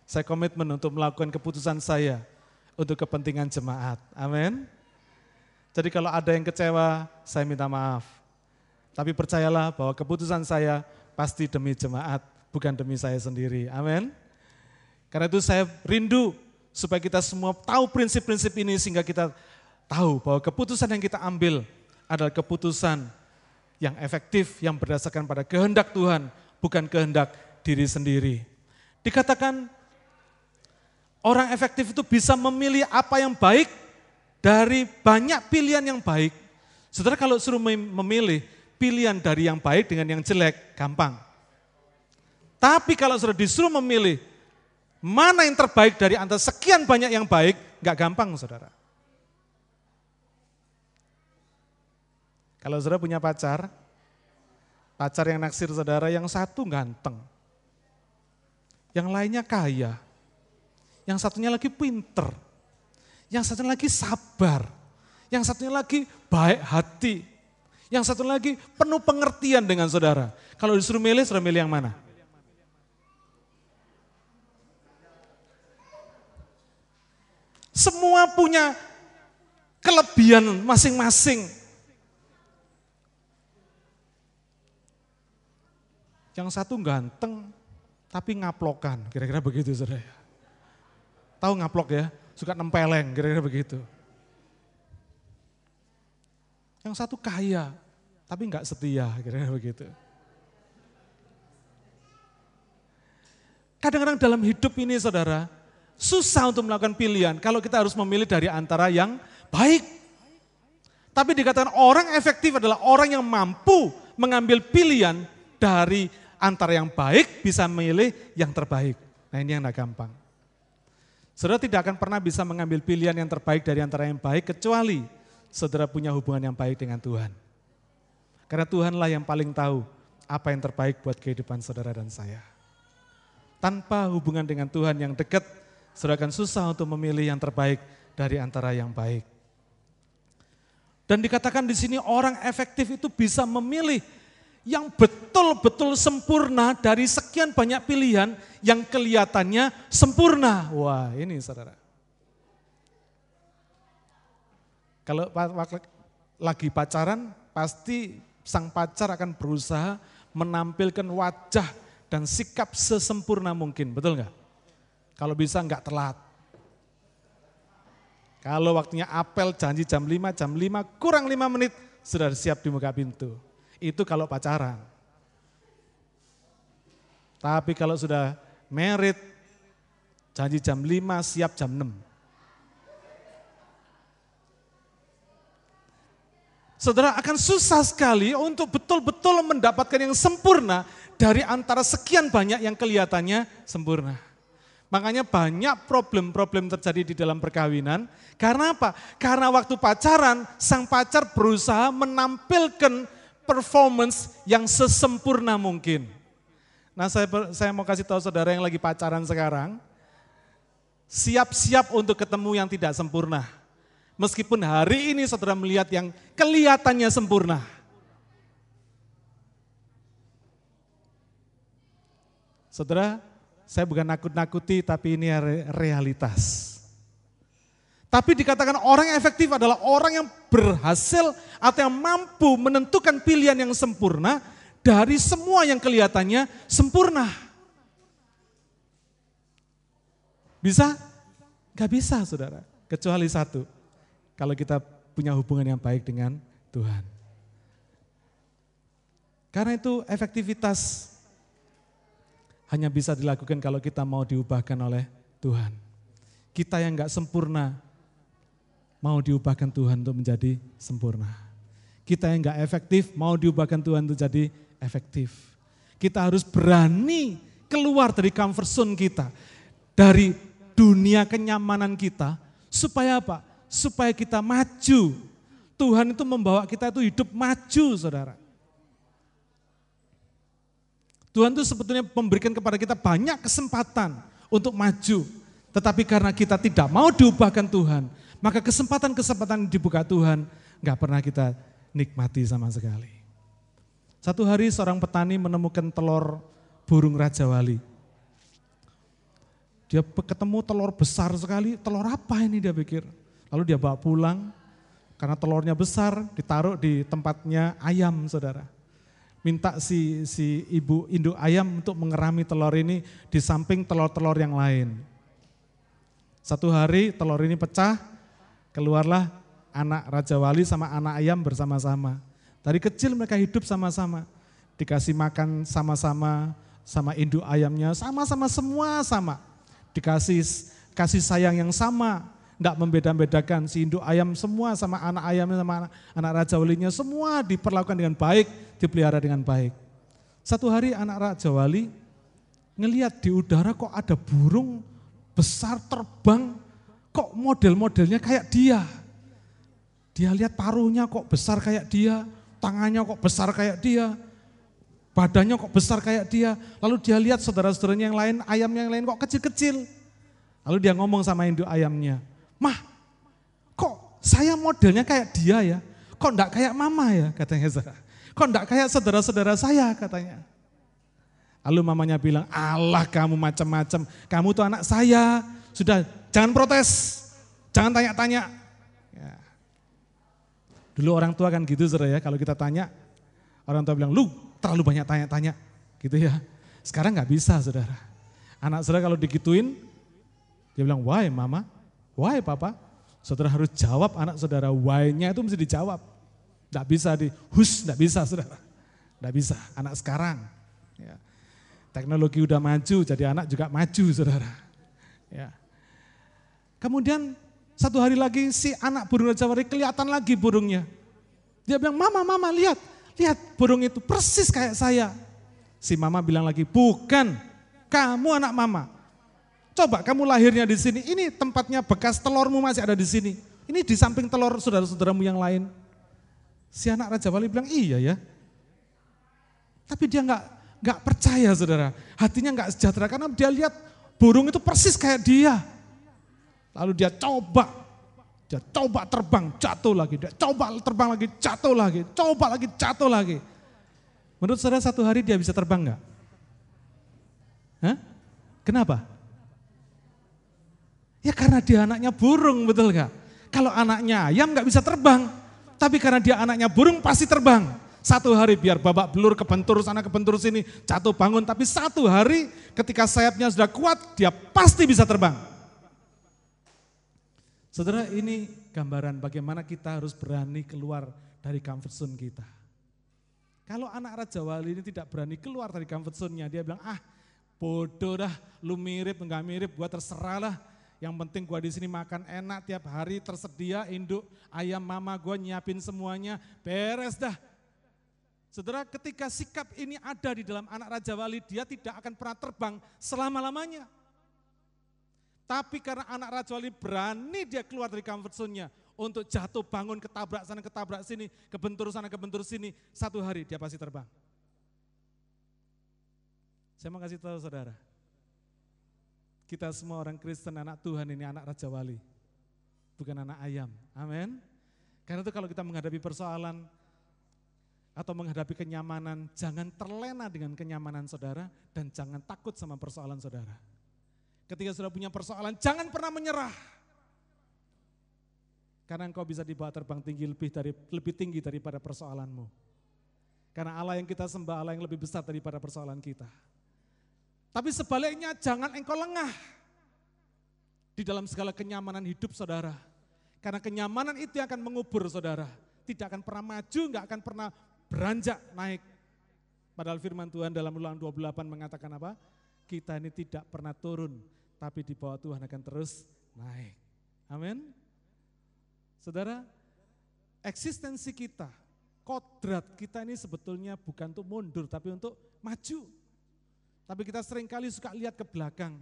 saya komitmen untuk melakukan keputusan saya untuk kepentingan jemaat. Amin. Jadi kalau ada yang kecewa, saya minta maaf. Tapi percayalah bahwa keputusan saya pasti demi jemaat, bukan demi saya sendiri. Amin. Karena itu saya rindu supaya kita semua tahu prinsip-prinsip ini sehingga kita tahu bahwa keputusan yang kita ambil adalah keputusan yang efektif, yang berdasarkan pada kehendak Tuhan, bukan kehendak diri sendiri. Dikatakan orang efektif itu bisa memilih apa yang baik dari banyak pilihan yang baik. Saudara kalau suruh memilih pilihan dari yang baik dengan yang jelek, gampang. Tapi kalau sudah disuruh memilih mana yang terbaik dari antara sekian banyak yang baik, nggak gampang saudara. Kalau saudara punya pacar, pacar yang naksir saudara yang satu ganteng, yang lainnya kaya, yang satunya lagi pinter, yang satunya lagi sabar, yang satunya lagi baik hati, Yang satu lagi penuh pengertian dengan saudara. Kalau disuruh milih, saudara milih yang mana? Semua punya kelebihan masing-masing. Yang satu ganteng, tapi ngaplokan, kira-kira begitu saudara. Tahu ngaplok ya, suka nempeleng, kira-kira begitu. Yang satu kaya, tapi nggak setia, kira-kira begitu. Kadang-kadang dalam hidup ini saudara, susah untuk melakukan pilihan kalau kita harus memilih dari antara yang baik. Tapi dikatakan orang efektif adalah orang yang mampu mengambil pilihan dari antara yang baik bisa memilih yang terbaik. Nah ini yang tidak gampang. Saudara tidak akan pernah bisa mengambil pilihan yang terbaik dari antara yang baik kecuali saudara punya hubungan yang baik dengan Tuhan. Karena Tuhanlah yang paling tahu apa yang terbaik buat kehidupan saudara dan saya. Tanpa hubungan dengan Tuhan yang dekat, saudara akan susah untuk memilih yang terbaik dari antara yang baik. Dan dikatakan di sini orang efektif itu bisa memilih yang betul-betul sempurna dari sekian banyak pilihan yang kelihatannya sempurna. Wah ini saudara. Kalau lagi pacaran, pasti sang pacar akan berusaha menampilkan wajah dan sikap sesempurna mungkin, betul nggak? Kalau bisa nggak telat. Kalau waktunya apel janji jam 5, jam 5 kurang 5 menit sudah siap di muka pintu. Itu kalau pacaran. Tapi kalau sudah merit, janji jam 5, siap jam 6. saudara akan susah sekali untuk betul-betul mendapatkan yang sempurna dari antara sekian banyak yang kelihatannya sempurna. Makanya banyak problem-problem terjadi di dalam perkawinan. Karena apa? Karena waktu pacaran, sang pacar berusaha menampilkan performance yang sesempurna mungkin. Nah saya, saya mau kasih tahu saudara yang lagi pacaran sekarang, siap-siap untuk ketemu yang tidak sempurna. Meskipun hari ini saudara melihat yang kelihatannya sempurna. Saudara, saya bukan nakut-nakuti tapi ini realitas. Tapi dikatakan orang yang efektif adalah orang yang berhasil atau yang mampu menentukan pilihan yang sempurna dari semua yang kelihatannya sempurna. Bisa? Gak bisa saudara, kecuali satu kalau kita punya hubungan yang baik dengan Tuhan. Karena itu efektivitas hanya bisa dilakukan kalau kita mau diubahkan oleh Tuhan. Kita yang enggak sempurna mau diubahkan Tuhan untuk menjadi sempurna. Kita yang enggak efektif mau diubahkan Tuhan untuk jadi efektif. Kita harus berani keluar dari comfort zone kita, dari dunia kenyamanan kita, supaya apa? supaya kita maju. Tuhan itu membawa kita itu hidup maju, saudara. Tuhan itu sebetulnya memberikan kepada kita banyak kesempatan untuk maju. Tetapi karena kita tidak mau diubahkan Tuhan, maka kesempatan-kesempatan dibuka Tuhan nggak pernah kita nikmati sama sekali. Satu hari seorang petani menemukan telur burung Raja Wali. Dia ketemu telur besar sekali, telur apa ini dia pikir? Lalu dia bawa pulang, karena telurnya besar, ditaruh di tempatnya ayam, saudara. Minta si, si ibu induk ayam untuk mengerami telur ini di samping telur-telur yang lain. Satu hari telur ini pecah, keluarlah anak Raja Wali sama anak ayam bersama-sama. Dari kecil mereka hidup sama-sama. Dikasih makan sama-sama, sama induk ayamnya, sama-sama semua sama. Dikasih kasih sayang yang sama, tidak membeda-bedakan si induk ayam semua sama anak ayamnya sama anak, anak raja walinya semua diperlakukan dengan baik, dipelihara dengan baik. Satu hari anak raja wali ngelihat di udara kok ada burung besar terbang, kok model-modelnya kayak dia. Dia lihat paruhnya kok besar kayak dia, tangannya kok besar kayak dia, badannya kok besar kayak dia. Lalu dia lihat saudara-saudaranya yang lain, ayam yang lain kok kecil-kecil. Lalu dia ngomong sama induk ayamnya, Mah, kok saya modelnya kayak dia ya? kok enggak kayak mama ya katanya saudara. Kok enggak kayak saudara-saudara saya katanya. Lalu mamanya bilang, Allah kamu macam-macam, kamu tuh anak saya. Sudah, jangan protes, jangan tanya-tanya. Ya. Dulu orang tua kan gitu saudara ya, kalau kita tanya, orang tua bilang, lu terlalu banyak tanya-tanya. Gitu ya. Sekarang nggak bisa saudara. Anak saudara kalau digituin, dia bilang, why mama, why papa? Saudara harus jawab anak saudara, why-nya itu mesti dijawab. Nggak bisa di, hus, nggak bisa saudara. Nggak bisa, anak sekarang. Ya. Teknologi udah maju, jadi anak juga maju saudara. Ya. Kemudian satu hari lagi si anak burung Raja Wali kelihatan lagi burungnya. Dia bilang, mama, mama lihat, lihat burung itu persis kayak saya. Si mama bilang lagi, bukan, kamu anak mama. Coba kamu lahirnya di sini, ini tempatnya bekas telurmu masih ada di sini. Ini di samping telur saudara-saudaramu yang lain. Si anak Raja Wali bilang, iya ya. Tapi dia nggak nggak percaya saudara. Hatinya nggak sejahtera karena dia lihat burung itu persis kayak dia. Lalu dia coba, dia coba terbang, jatuh lagi. Dia coba terbang lagi, jatuh lagi. Coba lagi, jatuh lagi. Menurut saudara satu hari dia bisa terbang nggak? Hah? Kenapa? Ya karena dia anaknya burung, betul nggak? Kalau anaknya ayam nggak bisa terbang, tapi karena dia anaknya burung pasti terbang. Satu hari biar babak belur kebentur sana kebentur sini, jatuh bangun. Tapi satu hari ketika sayapnya sudah kuat, dia pasti bisa terbang. Saudara ini gambaran bagaimana kita harus berani keluar dari comfort zone kita. Kalau anak Raja Wali ini tidak berani keluar dari comfort zone-nya, dia bilang, ah bodoh dah, lu mirip, enggak mirip, gua terserah lah. Yang penting gua di sini makan enak tiap hari tersedia induk ayam mama gua nyiapin semuanya, beres dah. Saudara, ketika sikap ini ada di dalam anak Raja Wali, dia tidak akan pernah terbang selama-lamanya. Tapi karena anak Raja Wali berani dia keluar dari comfort zone-nya untuk jatuh bangun ketabrak sana ketabrak sini, kebentur sana kebentur sini, satu hari dia pasti terbang. Saya mau kasih tahu saudara, kita semua orang Kristen anak Tuhan ini anak Raja Wali, bukan anak ayam. Amin. Karena itu kalau kita menghadapi persoalan, atau menghadapi kenyamanan, jangan terlena dengan kenyamanan saudara dan jangan takut sama persoalan saudara. Ketika sudah punya persoalan, jangan pernah menyerah. Karena engkau bisa dibawa terbang tinggi lebih dari lebih tinggi daripada persoalanmu. Karena Allah yang kita sembah Allah yang lebih besar daripada persoalan kita. Tapi sebaliknya jangan engkau lengah di dalam segala kenyamanan hidup saudara. Karena kenyamanan itu yang akan mengubur saudara. Tidak akan pernah maju, nggak akan pernah beranjak naik. Padahal firman Tuhan dalam ulangan 28 mengatakan apa? Kita ini tidak pernah turun, tapi di bawah Tuhan akan terus naik. Amin. Saudara, eksistensi kita, kodrat kita ini sebetulnya bukan untuk mundur, tapi untuk maju. Tapi kita sering kali suka lihat ke belakang.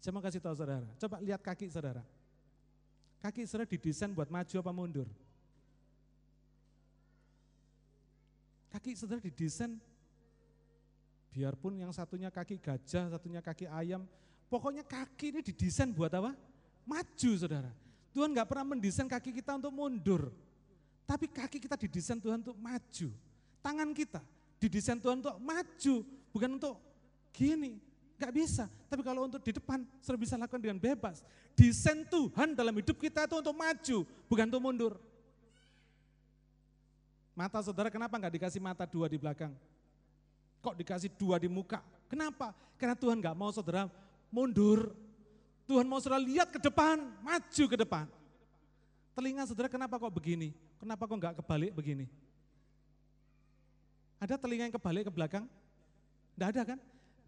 Saya kasih tahu saudara, coba lihat kaki saudara. Kaki saudara didesain buat maju apa mundur? Kaki saudara didesain, biarpun yang satunya kaki gajah, satunya kaki ayam, pokoknya kaki ini didesain buat apa? Maju saudara. Tuhan nggak pernah mendesain kaki kita untuk mundur. Tapi kaki kita didesain Tuhan untuk maju. Tangan kita didesain Tuhan untuk maju, bukan untuk gini. Gak bisa, tapi kalau untuk di depan, sudah bisa lakukan dengan bebas. Desain Tuhan dalam hidup kita itu untuk maju, bukan untuk mundur. Mata saudara kenapa nggak dikasih mata dua di belakang? Kok dikasih dua di muka? Kenapa? Karena Tuhan nggak mau saudara mundur. Tuhan mau saudara lihat ke depan, maju ke depan. Telinga saudara kenapa kok begini? Kenapa kok nggak kebalik begini? Ada telinga yang kebalik ke belakang? Tidak ada kan?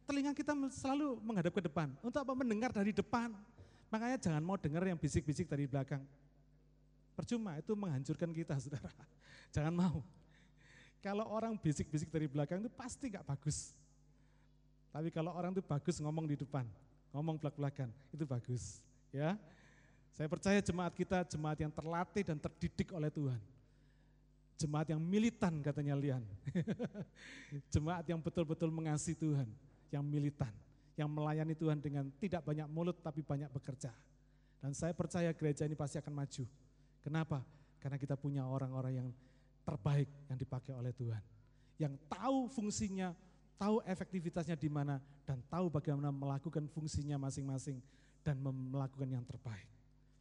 Telinga kita selalu menghadap ke depan. Untuk apa? Mendengar dari depan. Makanya jangan mau dengar yang bisik-bisik dari belakang. Percuma, itu menghancurkan kita saudara. Jangan mau. Kalau orang bisik-bisik dari belakang itu pasti gak bagus. Tapi kalau orang itu bagus ngomong di depan, ngomong belak-belakan, itu bagus. Ya, Saya percaya jemaat kita jemaat yang terlatih dan terdidik oleh Tuhan. Jemaat yang militan katanya Lian. jemaat yang betul-betul mengasihi Tuhan, yang militan, yang melayani Tuhan dengan tidak banyak mulut tapi banyak bekerja. Dan saya percaya gereja ini pasti akan maju. Kenapa? Karena kita punya orang-orang yang terbaik yang dipakai oleh Tuhan. Yang tahu fungsinya, tahu efektivitasnya di mana, dan tahu bagaimana melakukan fungsinya masing-masing dan melakukan yang terbaik.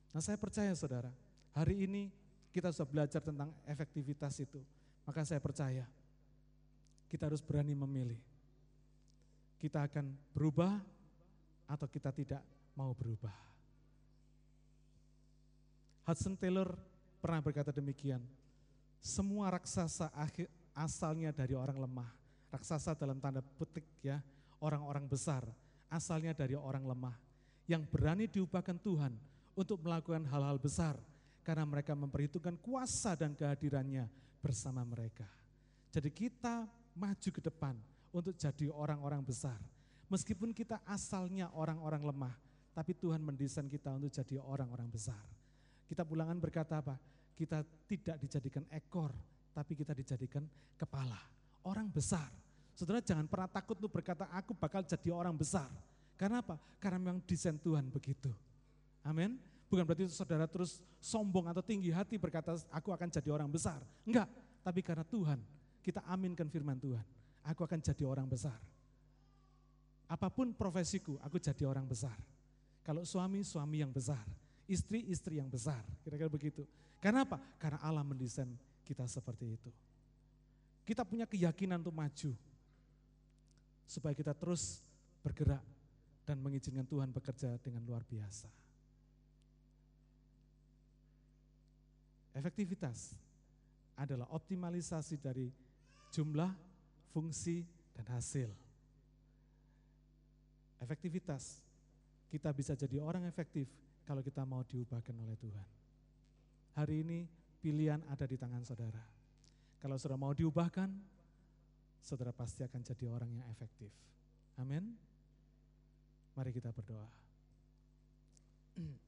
Nah saya percaya saudara, hari ini kita sudah belajar tentang efektivitas itu. Maka saya percaya kita harus berani memilih. Kita akan berubah atau kita tidak mau berubah. Hudson Taylor pernah berkata demikian, semua raksasa asalnya dari orang lemah. Raksasa dalam tanda petik ya, orang-orang besar asalnya dari orang lemah. Yang berani diubahkan Tuhan untuk melakukan hal-hal besar karena mereka memperhitungkan kuasa dan kehadirannya bersama mereka. Jadi kita maju ke depan untuk jadi orang-orang besar. Meskipun kita asalnya orang-orang lemah, tapi Tuhan mendesain kita untuk jadi orang-orang besar. Kita pulangan berkata apa? Kita tidak dijadikan ekor, tapi kita dijadikan kepala. Orang besar. Saudara jangan pernah takut untuk berkata, aku bakal jadi orang besar. Karena apa? Karena memang desain Tuhan begitu. Amin. Bukan berarti saudara terus sombong atau tinggi hati berkata, aku akan jadi orang besar. Enggak, tapi karena Tuhan, kita aminkan firman Tuhan. Aku akan jadi orang besar. Apa pun profesiku, aku jadi orang besar. Kalau suami, suami yang besar. Istri, istri yang besar. Kira-kira begitu. Karena apa? Karena Allah mendesain kita seperti itu. Kita punya keyakinan untuk maju. Supaya kita terus bergerak dan mengizinkan Tuhan bekerja dengan luar biasa. Efektivitas adalah optimalisasi dari jumlah, fungsi, dan hasil. Efektivitas, kita bisa jadi orang efektif kalau kita mau diubahkan oleh Tuhan. Hari ini pilihan ada di tangan saudara. Kalau saudara mau diubahkan, saudara pasti akan jadi orang yang efektif. Amin. Mari kita berdoa.